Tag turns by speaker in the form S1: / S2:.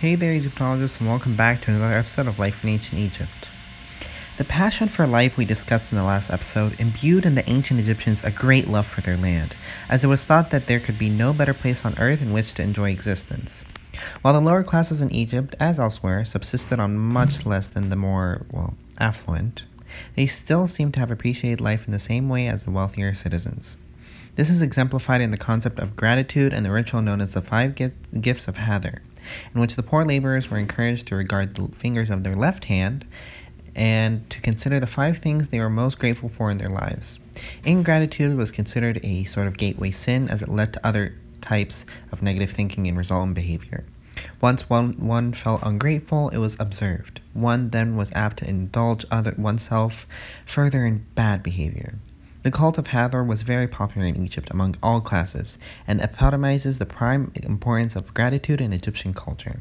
S1: Hey there, Egyptologists, and welcome back to another episode of Life in Ancient Egypt. The passion for life we discussed in the last episode imbued in the ancient Egyptians a great love for their land, as it was thought that there could be no better place on earth in which to enjoy existence. While the lower classes in Egypt, as elsewhere, subsisted on much less than the more, well, affluent, they still seem to have appreciated life in the same way as the wealthier citizens. This is exemplified in the concept of gratitude and the ritual known as the five gifts of Hathor, in which the poor laborers were encouraged to regard the fingers of their left hand and to consider the five things they were most grateful for in their lives. Ingratitude was considered a sort of gateway sin as it led to other types of negative thinking and resultant behavior. Once one, one felt ungrateful, it was observed. One then was apt to indulge other oneself further in bad behavior. The cult of Hathor was very popular in Egypt among all classes and epitomizes the prime importance of gratitude in Egyptian culture.